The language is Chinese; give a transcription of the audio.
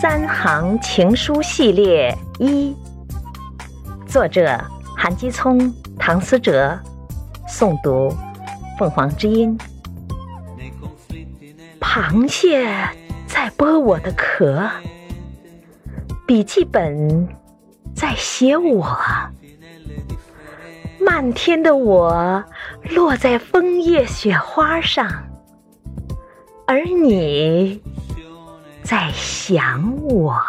三行情书系列一，作者韩基聪、唐思哲，诵读凤凰之音。螃蟹在剥我的壳，笔记本在写我，漫天的我落在枫叶雪花上，而你。在想我。